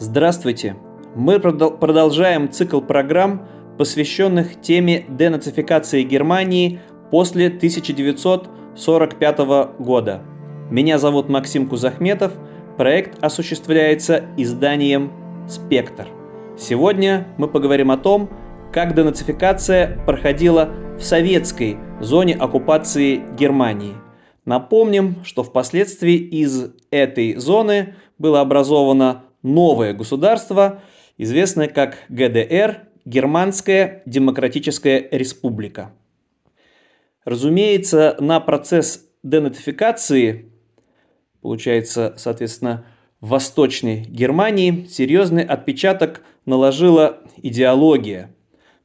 Здравствуйте! Мы продолжаем цикл программ, посвященных теме денацификации Германии после 1945 года. Меня зовут Максим Кузахметов. Проект осуществляется изданием «Спектр». Сегодня мы поговорим о том, как денацификация проходила в советской зоне оккупации Германии. Напомним, что впоследствии из этой зоны было образовано новое государство, известное как ГДР, Германская Демократическая Республика. Разумеется, на процесс денатификации, получается, соответственно, в Восточной Германии серьезный отпечаток наложила идеология,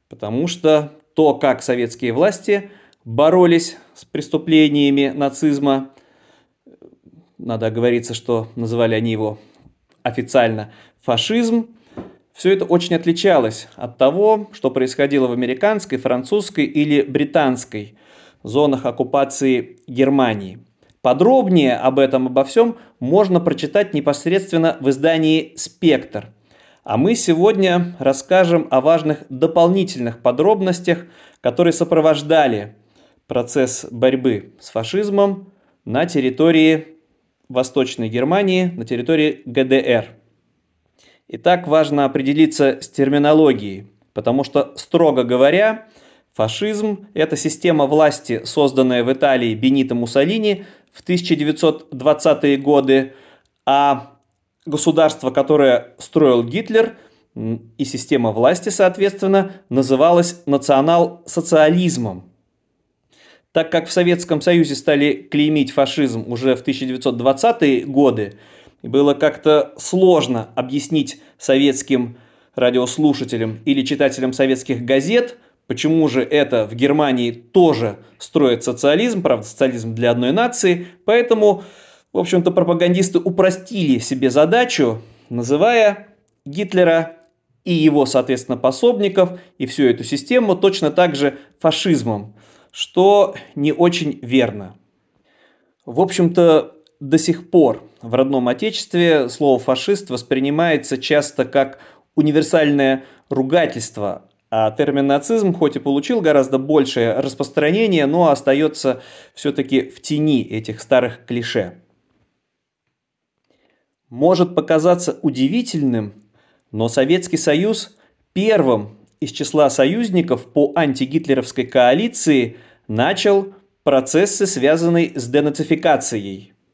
потому что то, как советские власти боролись с преступлениями нацизма, надо оговориться, что называли они его официально фашизм, все это очень отличалось от того, что происходило в американской, французской или британской зонах оккупации Германии. Подробнее об этом, обо всем можно прочитать непосредственно в издании «Спектр». А мы сегодня расскажем о важных дополнительных подробностях, которые сопровождали процесс борьбы с фашизмом на территории Восточной Германии, на территории ГДР – Итак, важно определиться с терминологией, потому что, строго говоря, фашизм – это система власти, созданная в Италии Бенито Муссолини в 1920-е годы, а государство, которое строил Гитлер, и система власти, соответственно, называлась национал-социализмом. Так как в Советском Союзе стали клеймить фашизм уже в 1920-е годы, было как-то сложно объяснить советским радиослушателям или читателям советских газет, почему же это в Германии тоже строит социализм, правда, социализм для одной нации. Поэтому, в общем-то, пропагандисты упростили себе задачу, называя Гитлера и его, соответственно, пособников и всю эту систему точно так же фашизмом, что не очень верно. В общем-то, до сих пор в родном отечестве слово «фашист» воспринимается часто как универсальное ругательство, а термин нацизм хоть и получил гораздо большее распространение, но остается все-таки в тени этих старых клише. Может показаться удивительным, но Советский Союз первым из числа союзников по антигитлеровской коалиции начал процессы, связанные с денацификацией –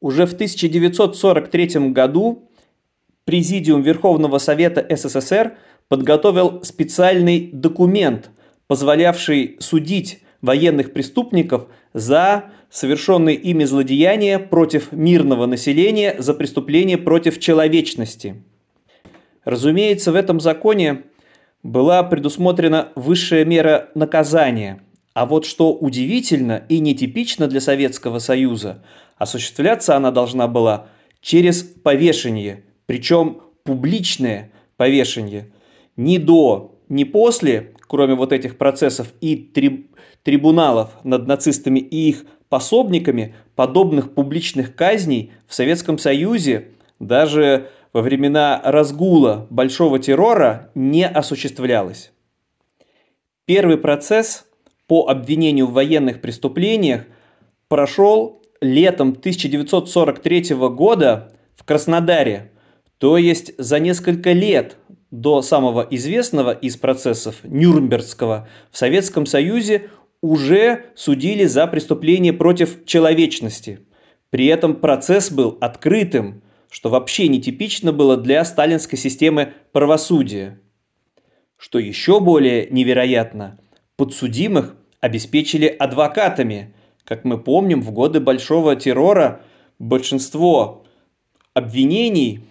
уже в 1943 году Президиум Верховного Совета СССР подготовил специальный документ, позволявший судить военных преступников за совершенные ими злодеяния против мирного населения за преступления против человечности. Разумеется, в этом законе была предусмотрена высшая мера наказания. А вот что удивительно и нетипично для Советского Союза – Осуществляться она должна была через повешение, причем публичное повешение. Ни до, ни после, кроме вот этих процессов и триб, трибуналов над нацистами и их пособниками, подобных публичных казней в Советском Союзе даже во времена разгула большого террора не осуществлялось. Первый процесс по обвинению в военных преступлениях прошел летом 1943 года в Краснодаре, то есть за несколько лет до самого известного из процессов Нюрнбергского в Советском Союзе уже судили за преступление против человечности. При этом процесс был открытым, что вообще нетипично было для сталинской системы правосудия. Что еще более невероятно, подсудимых обеспечили адвокатами – как мы помним, в годы большого террора большинство обвинений,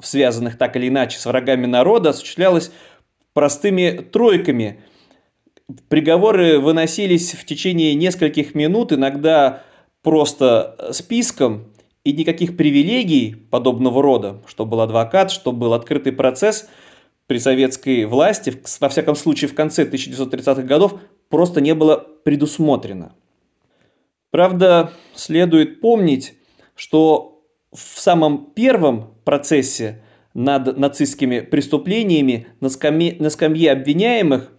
связанных так или иначе с врагами народа, осуществлялось простыми тройками. Приговоры выносились в течение нескольких минут, иногда просто списком, и никаких привилегий подобного рода, что был адвокат, что был открытый процесс при советской власти, во всяком случае в конце 1930-х годов, просто не было предусмотрено. Правда, следует помнить, что в самом первом процессе над нацистскими преступлениями на скамье, на скамье обвиняемых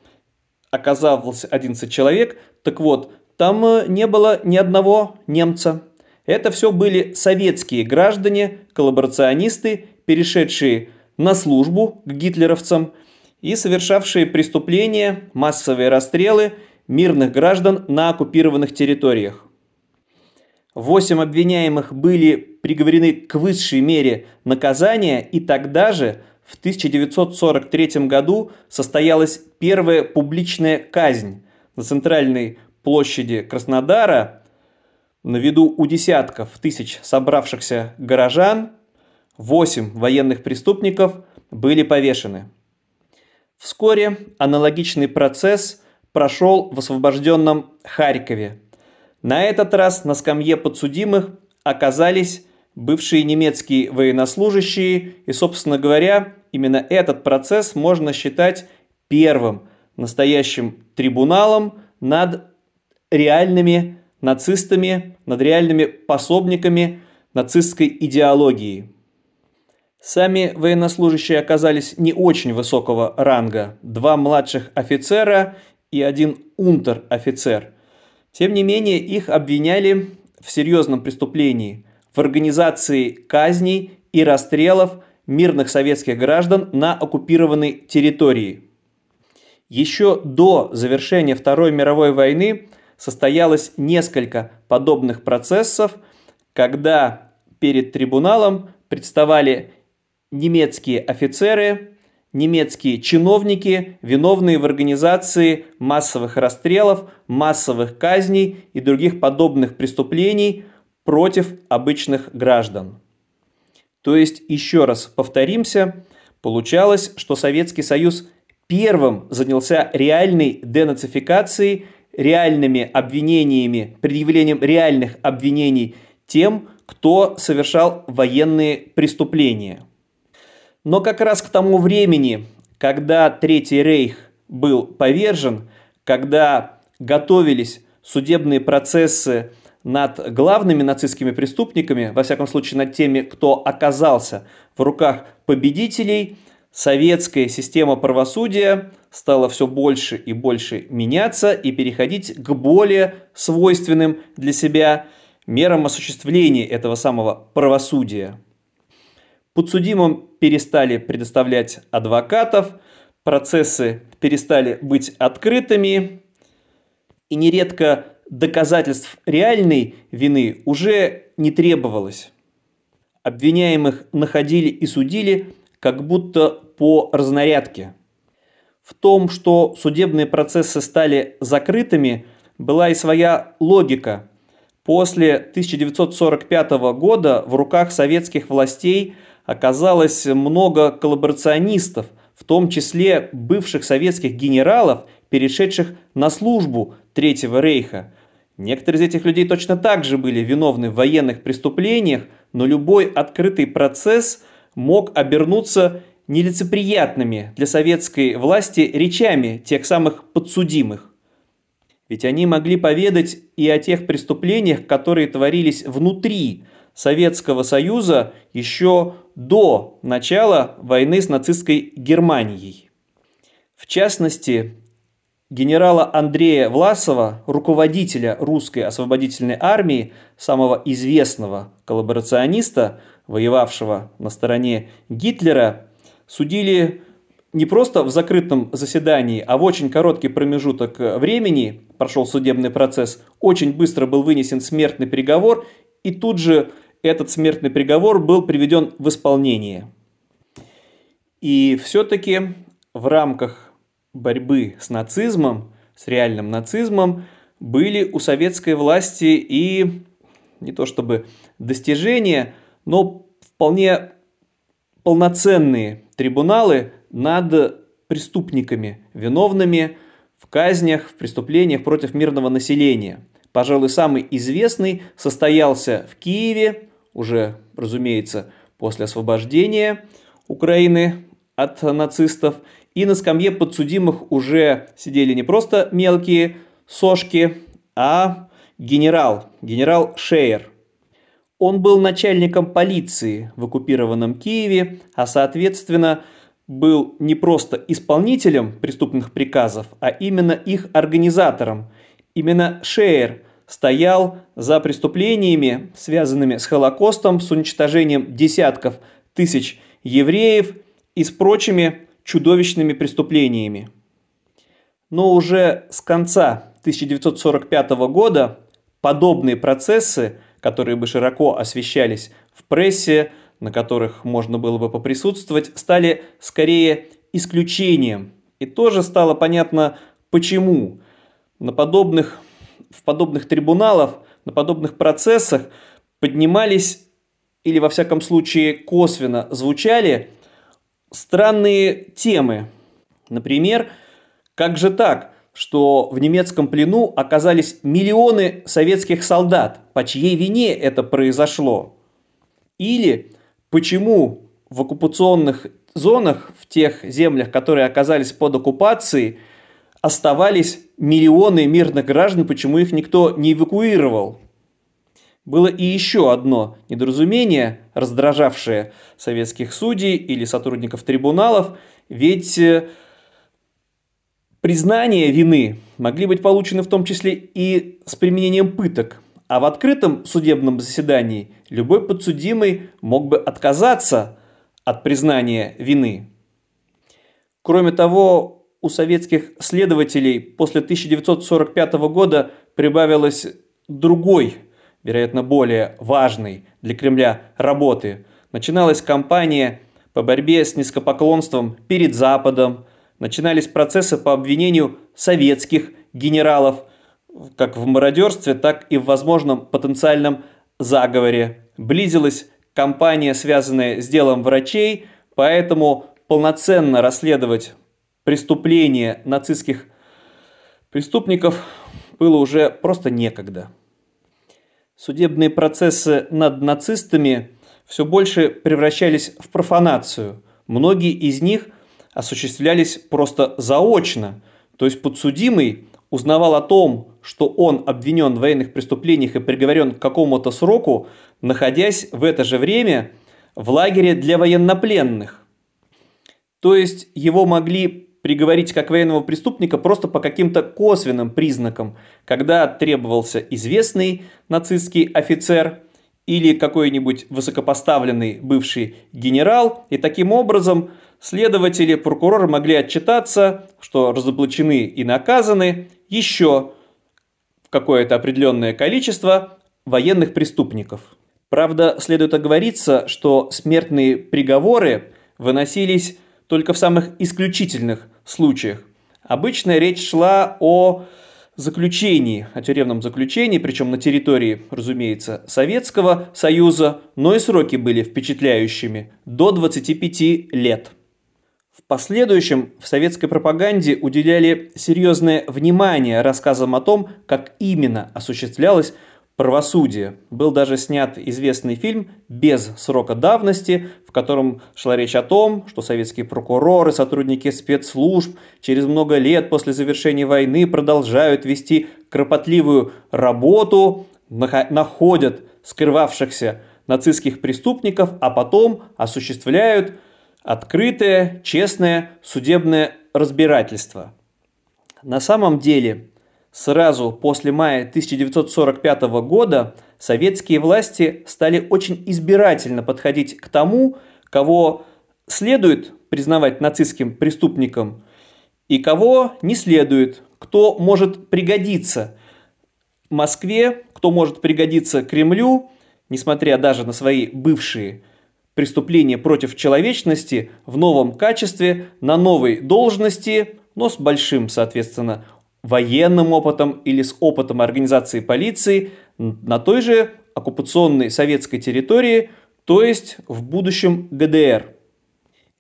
оказался 11 человек. Так вот, там э, не было ни одного немца. Это все были советские граждане, коллаборационисты, перешедшие на службу к гитлеровцам и совершавшие преступления, массовые расстрелы мирных граждан на оккупированных территориях. Восемь обвиняемых были приговорены к высшей мере наказания, и тогда же, в 1943 году, состоялась первая публичная казнь на центральной площади Краснодара на виду у десятков тысяч собравшихся горожан. Восемь военных преступников были повешены. Вскоре аналогичный процесс прошел в освобожденном Харькове – на этот раз на скамье подсудимых оказались бывшие немецкие военнослужащие, и, собственно говоря, именно этот процесс можно считать первым настоящим трибуналом над реальными нацистами, над реальными пособниками нацистской идеологии. Сами военнослужащие оказались не очень высокого ранга. Два младших офицера и один унтер-офицер – тем не менее, их обвиняли в серьезном преступлении, в организации казней и расстрелов мирных советских граждан на оккупированной территории. Еще до завершения Второй мировой войны состоялось несколько подобных процессов, когда перед трибуналом представали немецкие офицеры, немецкие чиновники, виновные в организации массовых расстрелов, массовых казней и других подобных преступлений против обычных граждан. То есть, еще раз повторимся, получалось, что Советский Союз первым занялся реальной денацификацией, реальными обвинениями, предъявлением реальных обвинений тем, кто совершал военные преступления – но как раз к тому времени, когда Третий Рейх был повержен, когда готовились судебные процессы над главными нацистскими преступниками, во всяком случае над теми, кто оказался в руках победителей, советская система правосудия стала все больше и больше меняться и переходить к более свойственным для себя мерам осуществления этого самого правосудия. Подсудимым перестали предоставлять адвокатов, процессы перестали быть открытыми, и нередко доказательств реальной вины уже не требовалось. Обвиняемых находили и судили как будто по разнарядке. В том, что судебные процессы стали закрытыми, была и своя логика. После 1945 года в руках советских властей – оказалось много коллаборационистов, в том числе бывших советских генералов, перешедших на службу Третьего рейха. Некоторые из этих людей точно так же были виновны в военных преступлениях, но любой открытый процесс мог обернуться нелицеприятными для советской власти речами тех самых подсудимых. Ведь они могли поведать и о тех преступлениях, которые творились внутри Советского Союза еще до начала войны с нацистской Германией. В частности, генерала Андрея Власова, руководителя русской освободительной армии, самого известного коллаборациониста, воевавшего на стороне Гитлера, судили не просто в закрытом заседании, а в очень короткий промежуток времени прошел судебный процесс, очень быстро был вынесен смертный приговор, и тут же этот смертный приговор был приведен в исполнение. И все-таки в рамках борьбы с нацизмом, с реальным нацизмом, были у советской власти и не то чтобы достижения, но вполне полноценные трибуналы над преступниками, виновными в казнях, в преступлениях против мирного населения. Пожалуй, самый известный состоялся в Киеве уже, разумеется, после освобождения Украины от нацистов. И на скамье подсудимых уже сидели не просто мелкие сошки, а генерал, генерал Шейер. Он был начальником полиции в оккупированном Киеве, а соответственно был не просто исполнителем преступных приказов, а именно их организатором. Именно Шейер стоял за преступлениями, связанными с Холокостом, с уничтожением десятков тысяч евреев и с прочими чудовищными преступлениями. Но уже с конца 1945 года подобные процессы, которые бы широко освещались в прессе, на которых можно было бы поприсутствовать, стали скорее исключением. И тоже стало понятно, почему. На подобных, в подобных трибуналах, на подобных процессах поднимались или во всяком случае косвенно звучали странные темы. Например, как же так, что в немецком плену оказались миллионы советских солдат, по чьей вине это произошло? Или почему в оккупационных зонах, в тех землях, которые оказались под оккупацией, оставались миллионы мирных граждан, почему их никто не эвакуировал? Было и еще одно недоразумение, раздражавшее советских судей или сотрудников трибуналов, ведь э, признания вины могли быть получены в том числе и с применением пыток, а в открытом судебном заседании любой подсудимый мог бы отказаться от признания вины. Кроме того, у советских следователей после 1945 года прибавилось другой вероятно, более важной для Кремля работы, начиналась кампания по борьбе с низкопоклонством перед Западом, начинались процессы по обвинению советских генералов как в мародерстве, так и в возможном потенциальном заговоре. Близилась кампания, связанная с делом врачей, поэтому полноценно расследовать преступления нацистских преступников было уже просто некогда судебные процессы над нацистами все больше превращались в профанацию. Многие из них осуществлялись просто заочно, то есть подсудимый узнавал о том, что он обвинен в военных преступлениях и приговорен к какому-то сроку, находясь в это же время в лагере для военнопленных. То есть его могли приговорить как военного преступника просто по каким-то косвенным признакам, когда требовался известный нацистский офицер или какой-нибудь высокопоставленный бывший генерал, и таким образом следователи, прокуроры могли отчитаться, что разоблачены и наказаны еще какое-то определенное количество военных преступников. Правда, следует оговориться, что смертные приговоры выносились только в самых исключительных случаях. Обычно речь шла о заключении, о тюремном заключении, причем на территории, разумеется, Советского Союза, но и сроки были впечатляющими – до 25 лет. В последующем в советской пропаганде уделяли серьезное внимание рассказам о том, как именно осуществлялось правосудия. Был даже снят известный фильм без срока давности, в котором шла речь о том, что советские прокуроры, сотрудники спецслужб через много лет после завершения войны продолжают вести кропотливую работу, находят скрывавшихся нацистских преступников, а потом осуществляют открытое, честное судебное разбирательство. На самом деле Сразу после мая 1945 года советские власти стали очень избирательно подходить к тому, кого следует признавать нацистским преступником и кого не следует, кто может пригодиться Москве, кто может пригодиться Кремлю, несмотря даже на свои бывшие преступления против человечности в новом качестве, на новой должности, но с большим, соответственно, военным опытом или с опытом организации полиции на той же оккупационной советской территории, то есть в будущем ГДР.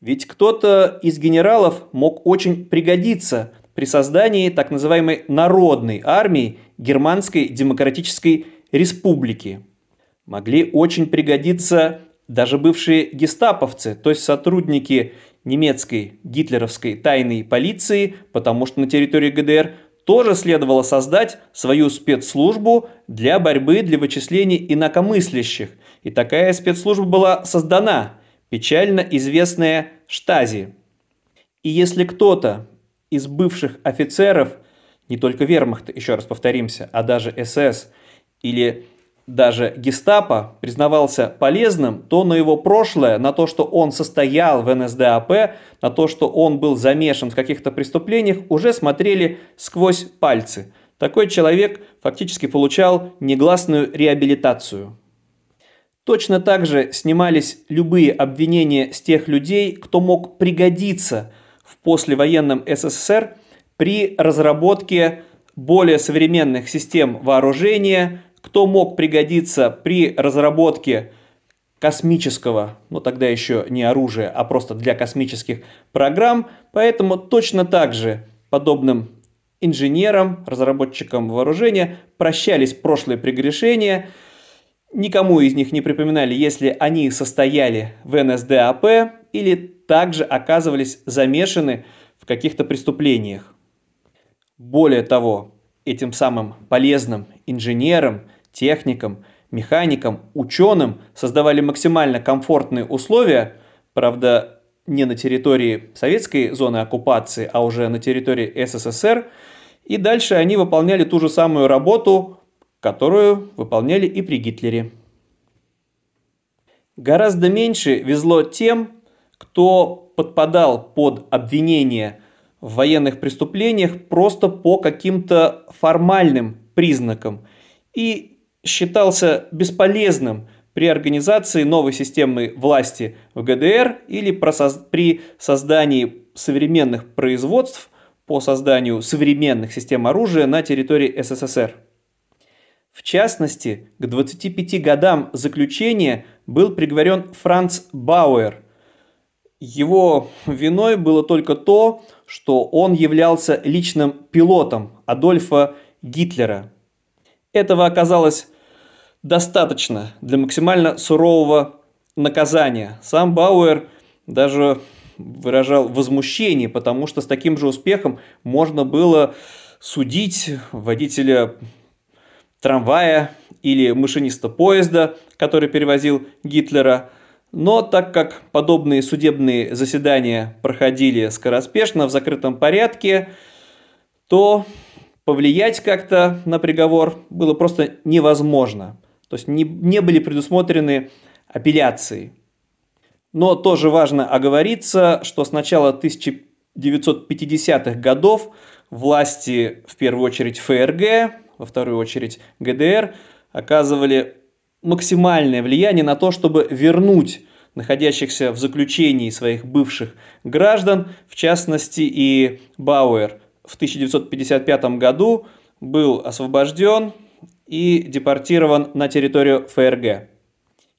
Ведь кто-то из генералов мог очень пригодиться при создании так называемой народной армии Германской Демократической Республики. Могли очень пригодиться даже бывшие гестаповцы, то есть сотрудники немецкой гитлеровской тайной полиции, потому что на территории ГДР тоже следовало создать свою спецслужбу для борьбы для вычисления инакомыслящих. И такая спецслужба была создана, печально известная Штази. И если кто-то из бывших офицеров, не только вермахта, еще раз повторимся, а даже СС или даже гестапо признавался полезным, то на его прошлое, на то, что он состоял в НСДАП, на то, что он был замешан в каких-то преступлениях, уже смотрели сквозь пальцы. Такой человек фактически получал негласную реабилитацию. Точно так же снимались любые обвинения с тех людей, кто мог пригодиться в послевоенном СССР при разработке более современных систем вооружения, кто мог пригодиться при разработке космического, ну тогда еще не оружия, а просто для космических программ. Поэтому точно так же подобным инженерам, разработчикам вооружения прощались прошлые прегрешения, никому из них не припоминали, если они состояли в НСДАП или также оказывались замешаны в каких-то преступлениях. Более того, этим самым полезным инженерам, техникам, механикам, ученым создавали максимально комфортные условия, правда, не на территории советской зоны оккупации, а уже на территории СССР, и дальше они выполняли ту же самую работу, которую выполняли и при Гитлере. Гораздо меньше везло тем, кто подпадал под обвинение в военных преступлениях просто по каким-то формальным признакам и считался бесполезным при организации новой системы власти в ГДР или при создании современных производств по созданию современных систем оружия на территории СССР. В частности, к 25 годам заключения был приговорен Франц Бауэр. Его виной было только то, что он являлся личным пилотом Адольфа Гитлера. Этого оказалось достаточно для максимально сурового наказания. Сам Бауэр даже выражал возмущение, потому что с таким же успехом можно было судить водителя трамвая или машиниста поезда, который перевозил Гитлера. Но так как подобные судебные заседания проходили скороспешно, в закрытом порядке, то повлиять как-то на приговор было просто невозможно. То есть не, не были предусмотрены апелляции. Но тоже важно оговориться, что с начала 1950-х годов власти, в первую очередь ФРГ, во вторую очередь ГДР, оказывали максимальное влияние на то, чтобы вернуть находящихся в заключении своих бывших граждан, в частности и Бауэр в 1955 году был освобожден и депортирован на территорию ФРГ.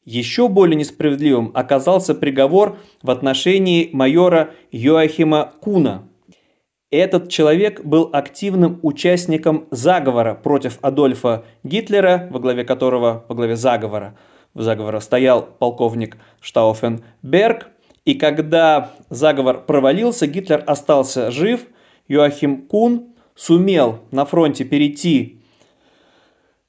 Еще более несправедливым оказался приговор в отношении майора Йоахима Куна. Этот человек был активным участником заговора против Адольфа Гитлера, во главе которого, во главе заговора, в заговора стоял полковник Штауфенберг. И когда заговор провалился, Гитлер остался жив, Йоахим Кун сумел на фронте перейти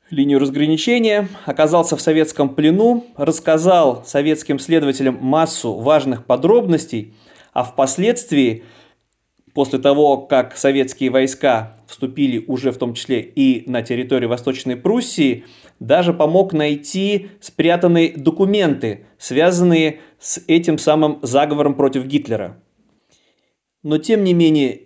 линию разграничения, оказался в советском плену, рассказал советским следователям массу важных подробностей, а впоследствии, после того, как советские войска вступили уже в том числе и на территорию Восточной Пруссии, даже помог найти спрятанные документы, связанные с этим самым заговором против Гитлера. Но тем не менее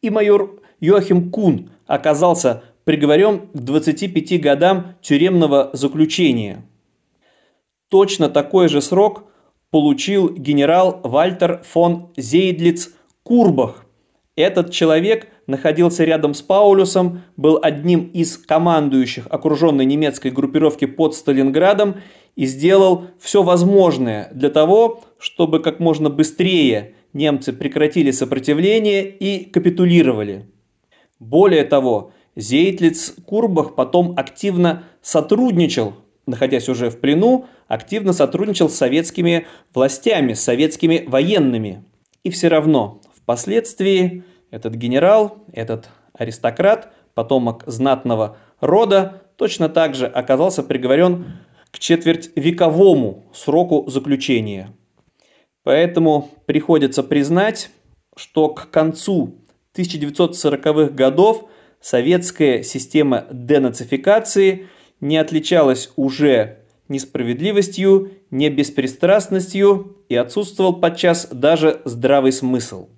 и майор Йохим Кун оказался приговорен к 25 годам тюремного заключения. Точно такой же срок получил генерал Вальтер фон Зейдлиц Курбах. Этот человек находился рядом с Паулюсом, был одним из командующих окруженной немецкой группировки под Сталинградом и сделал все возможное для того, чтобы как можно быстрее немцы прекратили сопротивление и капитулировали. Более того, Зейтлиц Курбах потом активно сотрудничал, находясь уже в плену, активно сотрудничал с советскими властями, с советскими военными. И все равно впоследствии этот генерал, этот аристократ, потомок знатного рода, точно так же оказался приговорен к четвертьвековому сроку заключения. Поэтому приходится признать, что к концу 1940-х годов советская система денацификации не отличалась уже ни справедливостью, ни беспристрастностью и отсутствовал подчас даже здравый смысл.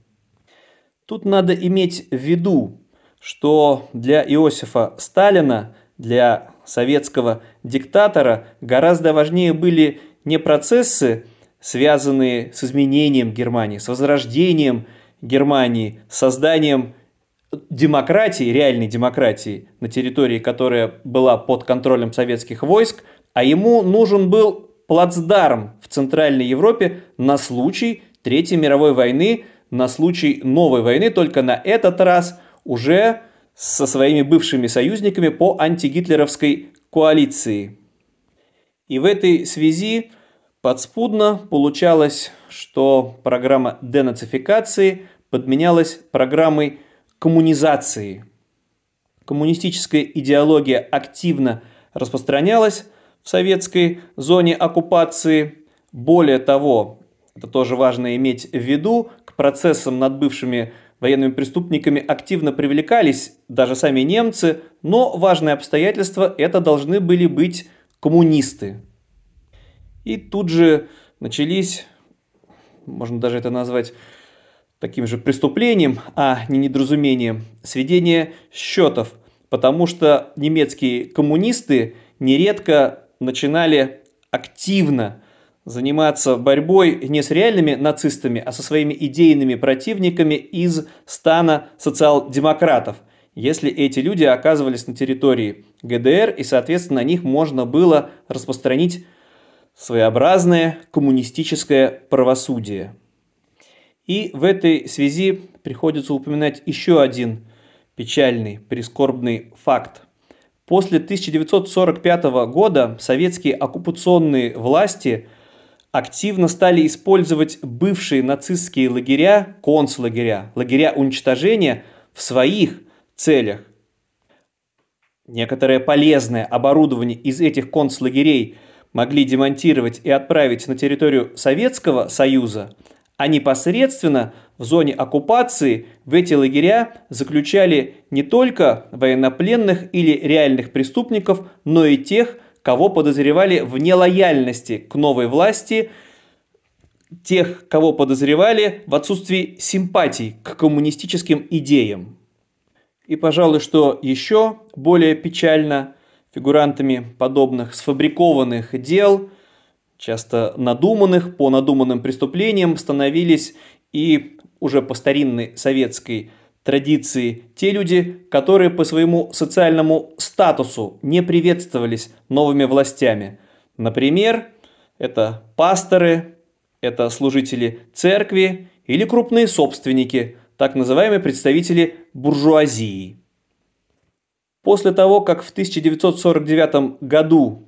Тут надо иметь в виду, что для Иосифа Сталина, для советского диктатора гораздо важнее были не процессы, связанные с изменением Германии, с возрождением Германии, созданием демократии, реальной демократии на территории, которая была под контролем советских войск, а ему нужен был плацдарм в Центральной Европе на случай Третьей мировой войны, на случай новой войны, только на этот раз уже со своими бывшими союзниками по антигитлеровской коалиции. И в этой связи подспудно получалось, что программа денацификации подменялась программой коммунизации. Коммунистическая идеология активно распространялась в советской зоне оккупации. Более того, это тоже важно иметь в виду, процессам над бывшими военными преступниками активно привлекались даже сами немцы, но важное обстоятельство – это должны были быть коммунисты. И тут же начались, можно даже это назвать таким же преступлением, а не недоразумением, сведение счетов, потому что немецкие коммунисты нередко начинали активно заниматься борьбой не с реальными нацистами, а со своими идейными противниками из стана социал-демократов, если эти люди оказывались на территории ГДР, и, соответственно, на них можно было распространить своеобразное коммунистическое правосудие. И в этой связи приходится упоминать еще один печальный, прискорбный факт. После 1945 года советские оккупационные власти – активно стали использовать бывшие нацистские лагеря, концлагеря, лагеря уничтожения в своих целях. Некоторое полезное оборудование из этих концлагерей могли демонтировать и отправить на территорию Советского Союза, а непосредственно в зоне оккупации в эти лагеря заключали не только военнопленных или реальных преступников, но и тех, кого подозревали в нелояльности к новой власти, тех, кого подозревали в отсутствии симпатий к коммунистическим идеям. И, пожалуй, что еще более печально, фигурантами подобных сфабрикованных дел, часто надуманных по надуманным преступлениям, становились и уже по старинной советской традиции те люди, которые по своему социальному статусу не приветствовались новыми властями. Например, это пасторы, это служители церкви или крупные собственники, так называемые представители буржуазии. После того, как в 1949 году,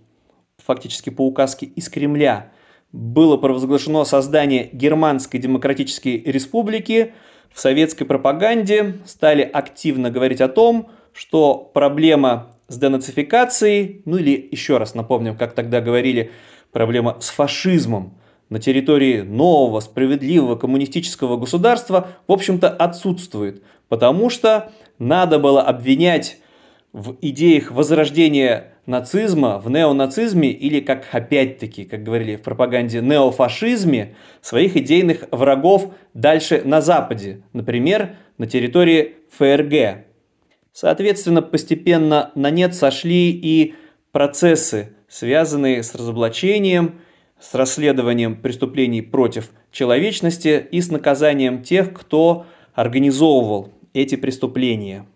фактически по указке из Кремля, было провозглашено создание Германской Демократической Республики, в советской пропаганде стали активно говорить о том, что проблема с денацификацией, ну или еще раз напомним, как тогда говорили, проблема с фашизмом на территории нового справедливого коммунистического государства, в общем-то, отсутствует, потому что надо было обвинять в идеях возрождения нацизма, в неонацизме или, как опять-таки, как говорили в пропаганде, неофашизме своих идейных врагов дальше на Западе, например, на территории ФРГ. Соответственно, постепенно на нет сошли и процессы, связанные с разоблачением, с расследованием преступлений против человечности и с наказанием тех, кто организовывал эти преступления.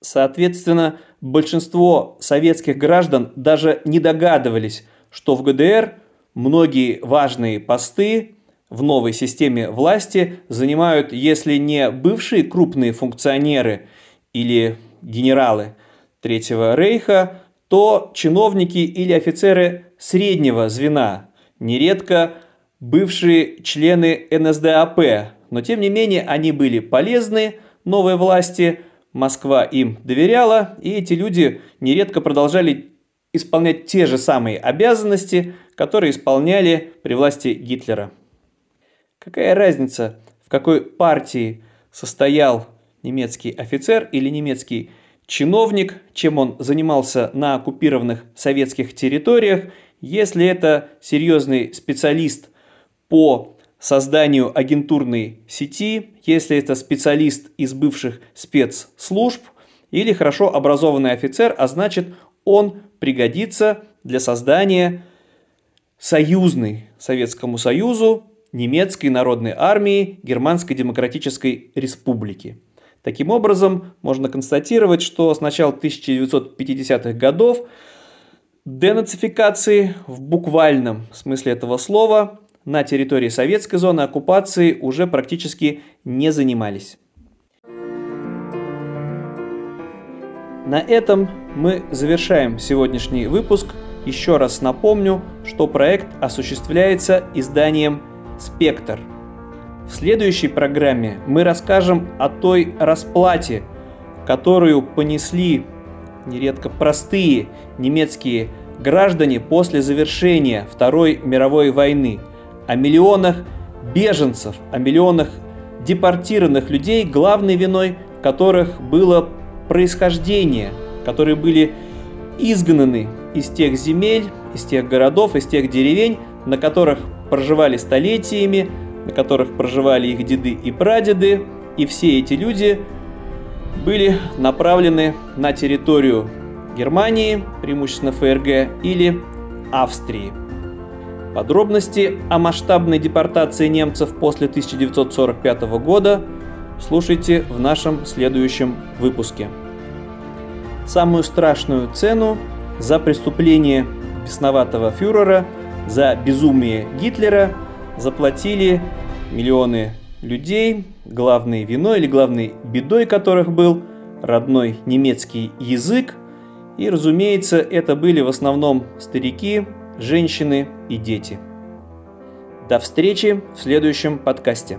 Соответственно, большинство советских граждан даже не догадывались, что в ГДР многие важные посты в новой системе власти занимают, если не бывшие крупные функционеры или генералы Третьего Рейха, то чиновники или офицеры среднего звена, нередко бывшие члены НСДАП, но тем не менее они были полезны новой власти – Москва им доверяла, и эти люди нередко продолжали исполнять те же самые обязанности, которые исполняли при власти Гитлера. Какая разница, в какой партии состоял немецкий офицер или немецкий чиновник, чем он занимался на оккупированных советских территориях, если это серьезный специалист по созданию агентурной сети, если это специалист из бывших спецслужб или хорошо образованный офицер, а значит он пригодится для создания союзной Советскому Союзу немецкой народной армии Германской Демократической Республики. Таким образом, можно констатировать, что с начала 1950-х годов денацификации в буквальном смысле этого слова на территории советской зоны оккупации уже практически не занимались. На этом мы завершаем сегодняшний выпуск. Еще раз напомню, что проект осуществляется изданием «Спектр». В следующей программе мы расскажем о той расплате, которую понесли нередко простые немецкие граждане после завершения Второй мировой войны, о миллионах беженцев, о миллионах депортированных людей, главной виной которых было происхождение, которые были изгнаны из тех земель, из тех городов, из тех деревень, на которых проживали столетиями, на которых проживали их деды и прадеды, и все эти люди были направлены на территорию Германии, преимущественно ФРГ, или Австрии. Подробности о масштабной депортации немцев после 1945 года слушайте в нашем следующем выпуске. Самую страшную цену за преступление бесноватого фюрера, за безумие Гитлера заплатили миллионы людей, главной виной или главной бедой которых был родной немецкий язык. И, разумеется, это были в основном старики, женщины и дети. До встречи в следующем подкасте.